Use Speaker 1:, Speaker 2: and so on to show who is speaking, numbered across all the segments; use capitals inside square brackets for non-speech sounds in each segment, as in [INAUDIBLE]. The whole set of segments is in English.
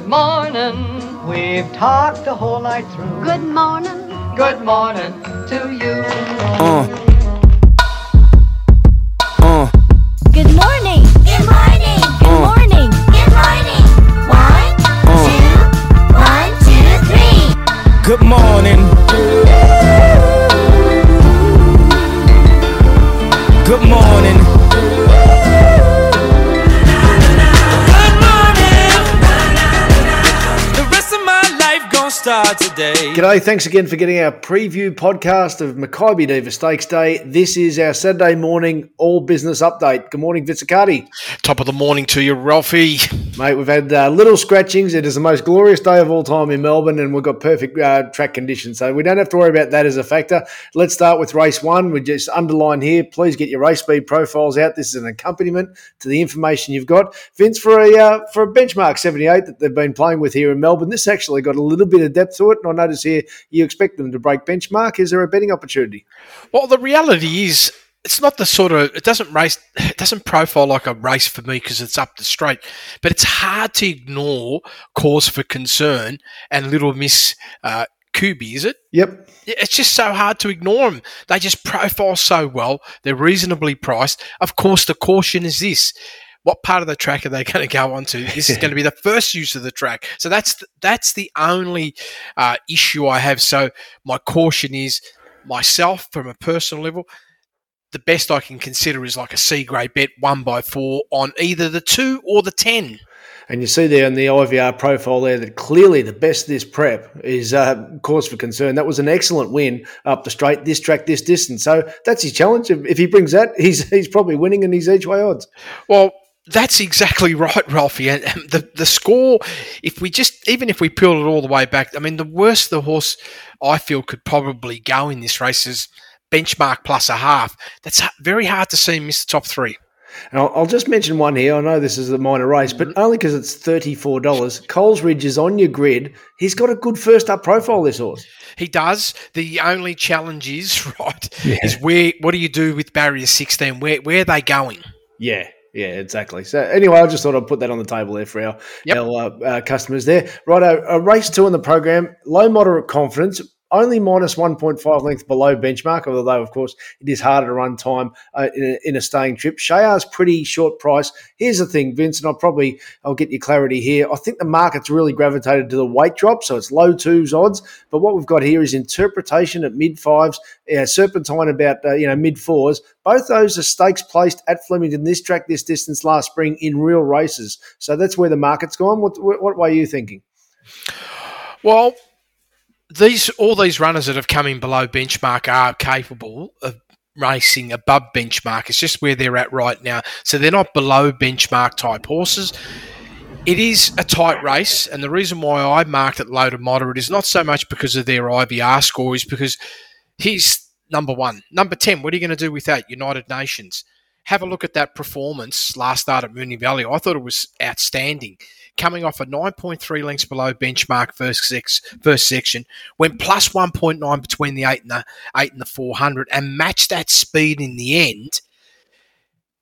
Speaker 1: Good morning. We've talked the whole night through.
Speaker 2: Good morning.
Speaker 1: Good morning to you.
Speaker 3: Uh. Uh.
Speaker 2: Good morning. Good morning. Good
Speaker 3: Uh.
Speaker 2: morning. Good morning. One,
Speaker 3: Uh.
Speaker 2: two, one, two, three.
Speaker 3: Good morning. Good morning. Life start today.
Speaker 4: G'day, thanks again for getting our preview podcast of Makybe Diva Stakes Day. This is our Saturday morning all business update. Good morning, Vince Accardi.
Speaker 5: Top of the morning to you, Ralphie.
Speaker 4: Mate, we've had uh, little scratchings. It is the most glorious day of all time in Melbourne, and we've got perfect uh, track conditions. So we don't have to worry about that as a factor. Let's start with race one. We just underline here please get your race speed profiles out. This is an accompaniment to the information you've got. Vince, for a, uh, for a benchmark 78 that they've been playing with here in Melbourne, this actually got a little bit of depth to it. And I notice here you expect them to break benchmark. Is there a betting opportunity?
Speaker 5: Well, the reality is, it's not the sort of it doesn't race it doesn't profile like a race for me because it's up the straight but it's hard to ignore cause for concern and little miss uh, Kubi, is it
Speaker 4: Yep.
Speaker 5: it's just so hard to ignore them they just profile so well they're reasonably priced of course the caution is this what part of the track are they going to go onto? This is going to be the first use of the track, so that's the, that's the only uh, issue I have. So my caution is myself from a personal level. The best I can consider is like a C grade bet, one by four on either the two or the ten.
Speaker 4: And you see there in the IVR profile there that clearly the best this prep is uh, cause for concern. That was an excellent win up the straight, this track, this distance. So that's his challenge. If, if he brings that, he's he's probably winning and he's each way odds.
Speaker 5: Well, that's exactly [LAUGHS] right, Ralphie. And the the score, if we just even if we peel it all the way back, I mean, the worst the horse I feel could probably go in this race is benchmark plus a half. That's very hard to see him miss the top three.
Speaker 4: And I'll, I'll just mention one here. I know this is a minor race, but mm-hmm. only because it's thirty four dollars. Coles Ridge is on your grid. He's got a good first up profile. This horse.
Speaker 5: He does. The only challenge is [LAUGHS] right is where what do you do with barrier sixteen? Where where are they going?
Speaker 4: Yeah. Yeah, exactly. So anyway, I just thought I'd put that on the table there for our,
Speaker 5: Yep.
Speaker 4: our uh, uh, customers there. Right, a, a race two in the program, low moderate confidence, only minus 1.5 length below benchmark, although, of course, it is harder to run time uh, in, a, in a staying trip. Shayar's pretty short price. Here's the thing, Vince, and I'll probably I'll get you clarity here. I think the market's really gravitated to the weight drop, so it's low twos odds. But what we've got here is interpretation at mid fives, uh, Serpentine about uh, you know mid fours. Both those are stakes placed at Flemington this track, this distance last spring in real races. So that's where the market's gone. What, what, what are you thinking?
Speaker 5: Well, these all these runners that have come in below benchmark are capable of racing above benchmark. It's just where they're at right now. So they're not below benchmark type horses. It is a tight race, and the reason why I marked it low to moderate is not so much because of their IBR score, is because he's number one. Number 10, what are you going to do with that? United Nations. Have a look at that performance last start at Moonee Valley. I thought it was outstanding. Coming off a 9.3 lengths below benchmark first, sex, first section, went plus 1.9 between the 8 and the 8 and the 400 and matched that speed in the end.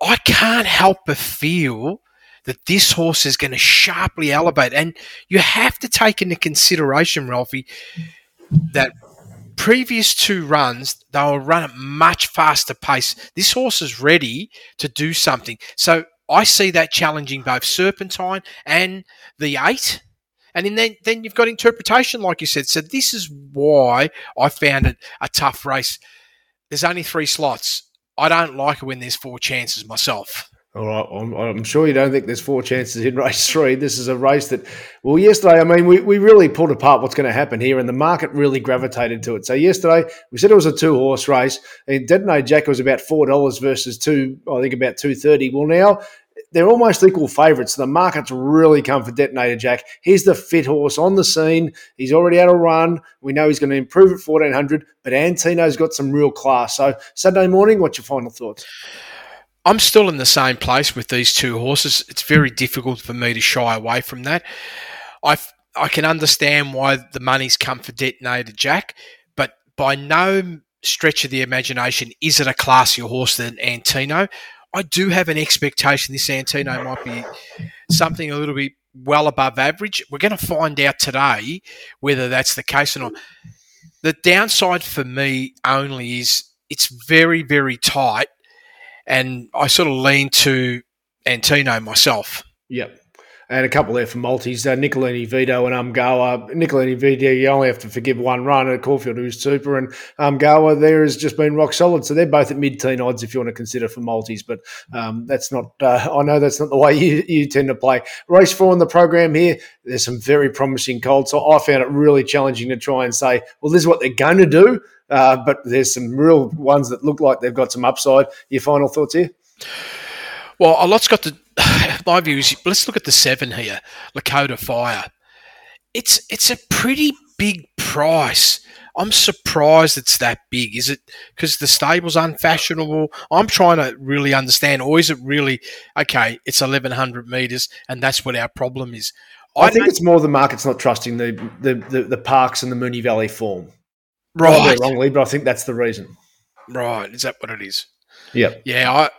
Speaker 5: I can't help but feel that this horse is going to sharply elevate. And you have to take into consideration, Ralphie, that previous two runs, they were run at much faster pace. This horse is ready to do something. So I see that challenging both Serpentine and the eight. And then, then you've got interpretation, like you said. So this is why I found it a tough race. There's only three slots. I don't like it when there's four chances myself.
Speaker 4: All right, I'm, I'm sure you don't think there's four chances in [LAUGHS] race three. This is a race that, well, yesterday, I mean, we, we really pulled apart what's going to happen here, and the market really gravitated to it. So yesterday, we said it was a two horse race, and Detonator Jack was about four dollars versus two, I think about two thirty. Well, now they're almost equal favourites. The market's really come for Detonator Jack. He's the fit horse on the scene. He's already had a run. We know he's going to improve at 1400, but Antino's got some real class. So, Saturday morning, what's your final thoughts?
Speaker 5: I'm still in the same place with these two horses. It's very difficult for me to shy away from that. I I can understand why the money's come for Detonator Jack, but by no stretch of the imagination is it a classier horse than Antino. I do have an expectation this Antino might be something a little bit well above average. We're going to find out today whether that's the case or not. The downside for me only is it's very, very tight, and I sort of lean to Antino myself.
Speaker 4: Yep. And a couple there for multis, uh, Nicolini Vito and Umgawa. Nicolini Vito, you only have to forgive one run at Caulfield, who's super, and Umgawa there has just been rock solid. So they're both at mid-teen odds if you want to consider for multis, but um, that's not. Uh, I know that's not the way [LAUGHS] you, you tend to play. Race four in the program here. There's some very promising colts. So I found it really challenging to try and say, well, this is what they're going to do. Uh, but there's some real ones that look like they've got some upside. Your final thoughts here?
Speaker 5: Well, a lot's got to. My view is let's look at the seven here, Lakota Fire. It's it's a pretty big price. I'm surprised it's that big. Is it because the stable's unfashionable? I'm trying to really understand, or is it really okay? It's 1100 meters, and that's what our problem is.
Speaker 4: I, think it's more the market's not trusting the the, the, the parks and the Moonee Valley form.
Speaker 5: right,
Speaker 4: wrongly, but I think that's the reason.
Speaker 5: right. Is that what it is?
Speaker 4: Yep.
Speaker 5: Yeah, I,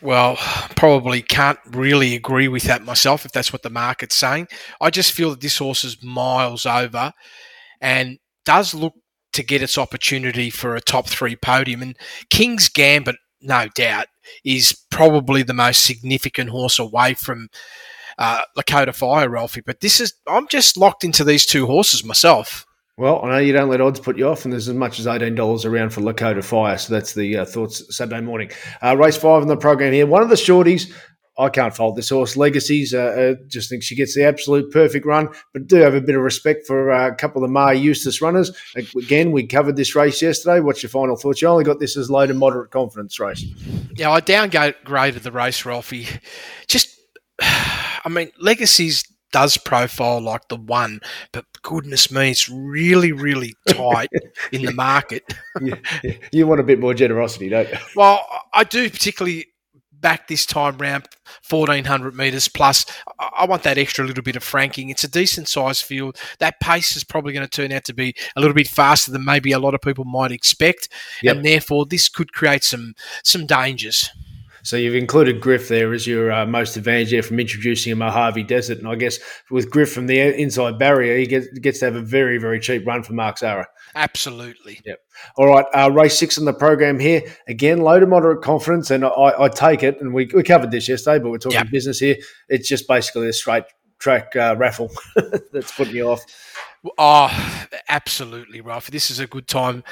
Speaker 5: Well probably can't really agree with that myself if that's what the market's saying. I just feel that this horse is miles over and does look to get its opportunity for a top three podium. And King's Gambit, no doubt, is probably the most significant horse away from uh, Lakota Fire, Ralphie. But this is I'm just locked into these two horses myself.
Speaker 4: Well, I know you don't let odds put you off, and there's as much as eighteen dollars around for Lakota Fire. So that's the uh, thoughts Saturday morning. Uh, race five in the program here. One of the shorties. I can't fault this horse. Legacies. Uh, uh, just think she gets the absolute perfect run, but do have a bit of respect for uh, a couple of the Eustace runners. Again, we covered this race yesterday. What's your final thoughts? You only got this as low to moderate confidence race.
Speaker 5: Yeah, I downgraded the race, Ralphie. Just, [SIGHS] I mean, Legacies does profile like the one, but goodness me, it's really, really tight [LAUGHS] in the market. [LAUGHS]
Speaker 4: you, you want a bit more generosity, don't you? [LAUGHS]
Speaker 5: Well, I do particularly back this time round 1400 metres plus I want that extra little bit of franking it's a decent sized field that pace is probably going to turn out to be a little bit faster than maybe a lot of people might expect
Speaker 4: Yep.
Speaker 5: and therefore this could create some some dangers
Speaker 4: So you've included Griff there as your uh, most advantage there from introducing a Mojave Desert, and I guess with Griff from the inside barrier, he gets, gets to have a very very cheap run for Mark Zahra.
Speaker 5: absolutely Yep.
Speaker 4: All right, uh, race six in the program here. Again, low to moderate confidence, and I, I take it. And we, we covered this yesterday, but we're talking
Speaker 5: Yep.
Speaker 4: business here. It's just basically a straight track uh, raffle [LAUGHS] that's putting you off.
Speaker 5: Oh, absolutely, Ralph. This is a good time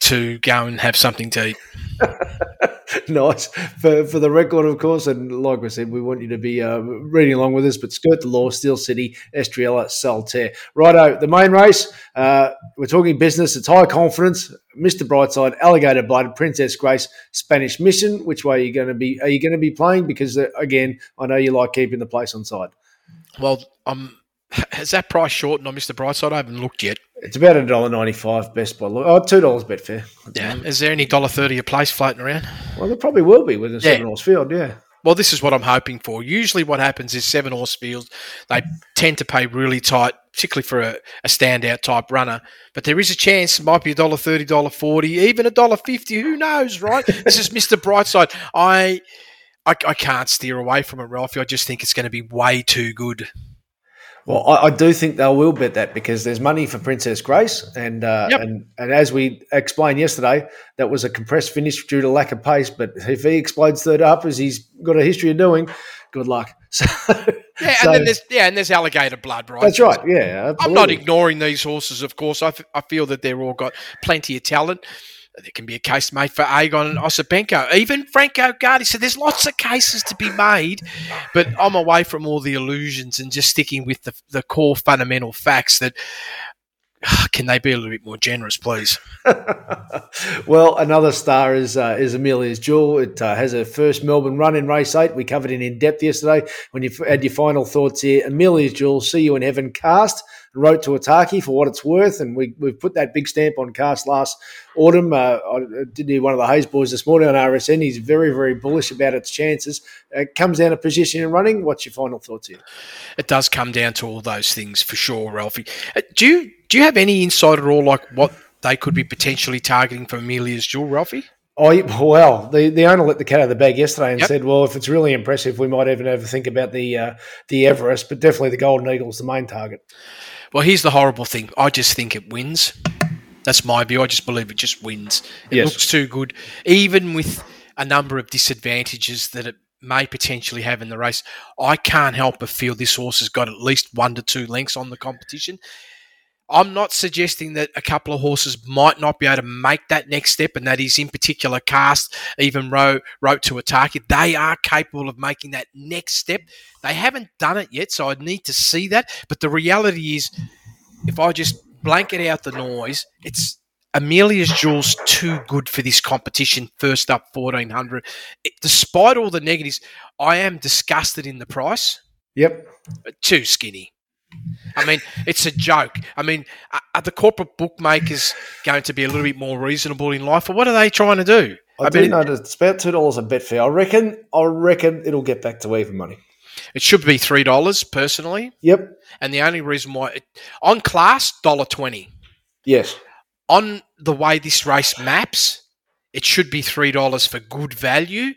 Speaker 5: to go and have something to eat. [LAUGHS]
Speaker 4: nice for for the record, of course. And like we said, we want you to be uh, reading along with us. But skirt the law, Steel City, Estriella, Saltaire. Righto, the main race. Uh, we're talking business. It's high confidence. Mr. Brightside, Alligator Blood, Princess Grace, Spanish Mission. Which way are you going to be? Are you going to be playing? Because uh, again, I know you like keeping the place on side.
Speaker 5: Well, um, [LAUGHS] has that price shortened on Mr. Brightside? I haven't looked yet.
Speaker 4: It's about a dollar ninety-five best by look. Oh, two dollars Betfair.
Speaker 5: Yeah. Is there any dollar thirty a place floating around?
Speaker 4: Well, there probably will be with a Seven Horse field. Yeah.
Speaker 5: Well, this is what I'm hoping for. Usually, what happens is seven horse fields, they tend to pay really tight, particularly for a, a standout type runner. But there is a chance it might be a dollar thirty, dollar forty, even a dollar fifty. Who knows, right? [LAUGHS] this is Mr. Brightside. I, I, I can't steer away from it, Ralphie. I just think it's going to be way too good.
Speaker 4: Well, I, I do think they will bet that because there's money for Princess Grace, and uh,
Speaker 5: Yep.
Speaker 4: and and as we explained yesterday, that was a compressed finish due to lack of pace. But if he explodes third up, as he's got a history of doing, good luck. [LAUGHS] So,
Speaker 5: Yeah,
Speaker 4: so-
Speaker 5: and then there's yeah, and there's alligator blood, right?
Speaker 4: that's right. Yeah,
Speaker 5: I'm not ignoring these horses, of course. I, f- I feel that they're all got plenty of talent. There can be a case made for Agon and Osipenko, even Franco Gardi. So there's lots of cases to be made, but I'm away from all the illusions and just sticking with the, the core fundamental facts that can they be a little bit more generous, please? [LAUGHS]
Speaker 4: well, another star is uh, is Amelia's Jewel. It uh, has a first Melbourne run in race eight. We covered it in depth yesterday. When you had your final thoughts here, Amelia's Jewel, see you in heaven. Cast wrote to Ataki for what it's worth, and we we put that big stamp on Cast last autumn. Uh, I did hear one of the Hayes boys this morning on RSN. He's very very bullish about its chances. It comes down to position and running. What's your final thoughts here?
Speaker 5: It does come down to all those things for sure, Ralphie. Uh, Do you do you have any insight at all, like what they could be potentially targeting for Amelia's Jewel, Ralphie?
Speaker 4: Oh well, the, the owner let the cat out of the bag yesterday and
Speaker 5: Yep.
Speaker 4: said, "Well, if it's really impressive, we might even ever think about the uh, the Everest, but definitely the Golden Eagle's the main target."
Speaker 5: Well, here's the horrible thing. I just think it wins. That's my view. I just believe it just wins. It
Speaker 4: Yes.
Speaker 5: looks too good, even with a number of disadvantages that it may potentially have in the race. I can't help but feel this horse has got at least one to two lengths on the competition. I'm not suggesting that a couple of horses might not be able to make that next step, and that is in particular Cast, even Row, wrote to Ataki. They are capable of making that next step. They haven't done it yet, so I need to see that. But the reality is, if I just blanket out the noise, it's Amelia's Jewel's too good for this competition. First up, fourteen hundred. Despite all the negatives, I am disgusted in the price.
Speaker 4: Yep.
Speaker 5: But too skinny. I mean, it's a joke. I mean, are- the corporate bookmakers going to be a little bit more reasonable in life, or what are they trying to do?
Speaker 4: I, do know that it's about two dollars a Betfair. I reckon. I reckon it'll get back to even money.
Speaker 5: It should be three dollars personally,
Speaker 4: Yep.
Speaker 5: and the only reason why it, on class dollar twenty.
Speaker 4: Yes.
Speaker 5: on the way this race maps, it should be three dollars for good value.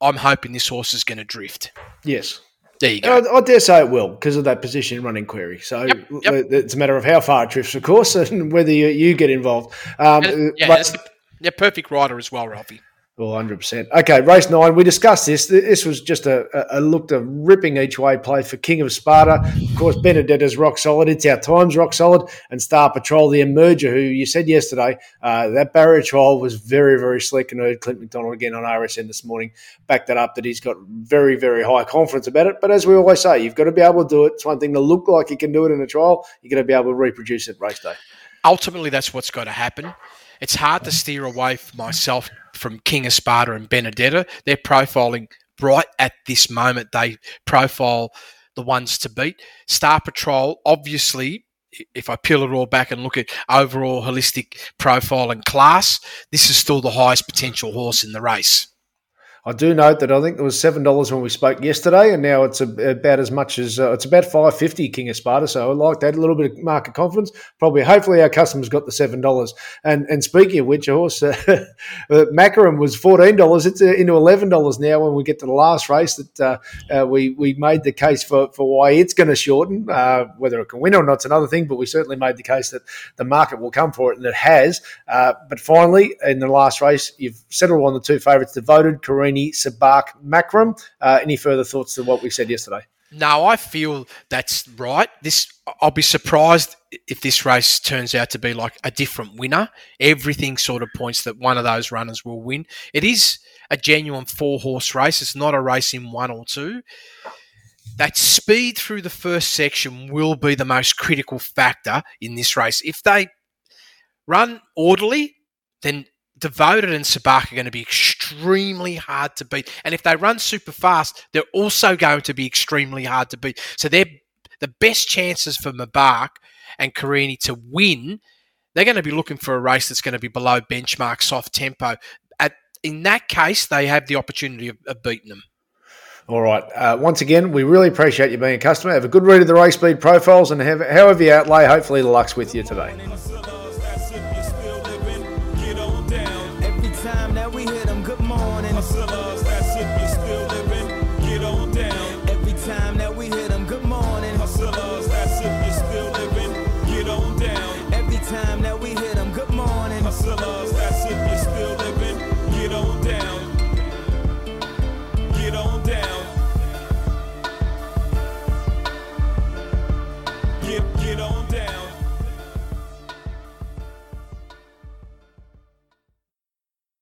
Speaker 5: I'm hoping this horse is going to drift.
Speaker 4: Yes.
Speaker 5: There you go.
Speaker 4: I, I dare say it will because of that position running query. So
Speaker 5: Yep, yep.
Speaker 4: uh, it's a matter of how far it drifts, of course, [LAUGHS] and whether you, you get involved. Um,
Speaker 5: And- yeah,
Speaker 4: but-
Speaker 5: yeah, perfect rider as well, Ralphie.
Speaker 4: Well, hundred percent. Okay, race nine. We discussed this. This was just a, a, looked a ripping each way play for King of Sparta. Of course, Benedetta's rock solid. It's our times rock solid, and Star Patrol, the emerger, who you said yesterday uh, that barrier trial was very very slick. And heard Clint McDonald again on RSN this morning back that up that he's got very very high confidence about it. But as we always say, you've got to be able to do it. It's one thing to look like you can do it in a trial. You got to be able to reproduce it race day.
Speaker 5: Ultimately, that's what's got to happen. It's hard to steer away from myself from King of Sparta and Benedetta. They're profiling right at this moment. They profile the ones to beat. Star Patrol, obviously, if I peel it all back and look at overall holistic profile and class, this is still the highest potential horse in the race.
Speaker 4: I do note that I think it was seven dollars when we spoke yesterday, and now it's about as much as uh, it's about five fifty. King of Sparta, so I like that a little bit of market confidence. Probably, hopefully, our customers got the seven dollars. And and speaking of which, a horse [LAUGHS] uh, uh, Macaron was fourteen dollars. It's into eleven dollars now. When we get to the last race, that uh, uh, we we made the case for, for why it's going to shorten. Uh, whether it can win or not's another thing, but we certainly made the case that the market will come for it, and it has. But finally, in the last race, you've settled on the two favourites: devoted Sabak, Macram. Uh, any further thoughts to what we said yesterday?
Speaker 5: No, I feel that's right. This I'll be surprised if this race turns out to be like a different winner. Everything sort of points that one of those runners will win. It is a genuine four horse race. It's not a race in one or two. That speed through the first section will be the most critical factor in this race. If they run orderly, then Devoted and Sabak are going to be extremely hard to beat. And if they run super fast, they're also going to be extremely hard to beat. So they're the best chances for Mabark and Carini to win. They're going to be looking for a race that's going to be below benchmark, soft tempo. At in that case, they have the opportunity of, of beating them.
Speaker 4: All right. Uh, once again, we really appreciate you being a customer. Have a good read of the race speed profiles, and have, however you outlay, hopefully the luck's with you today.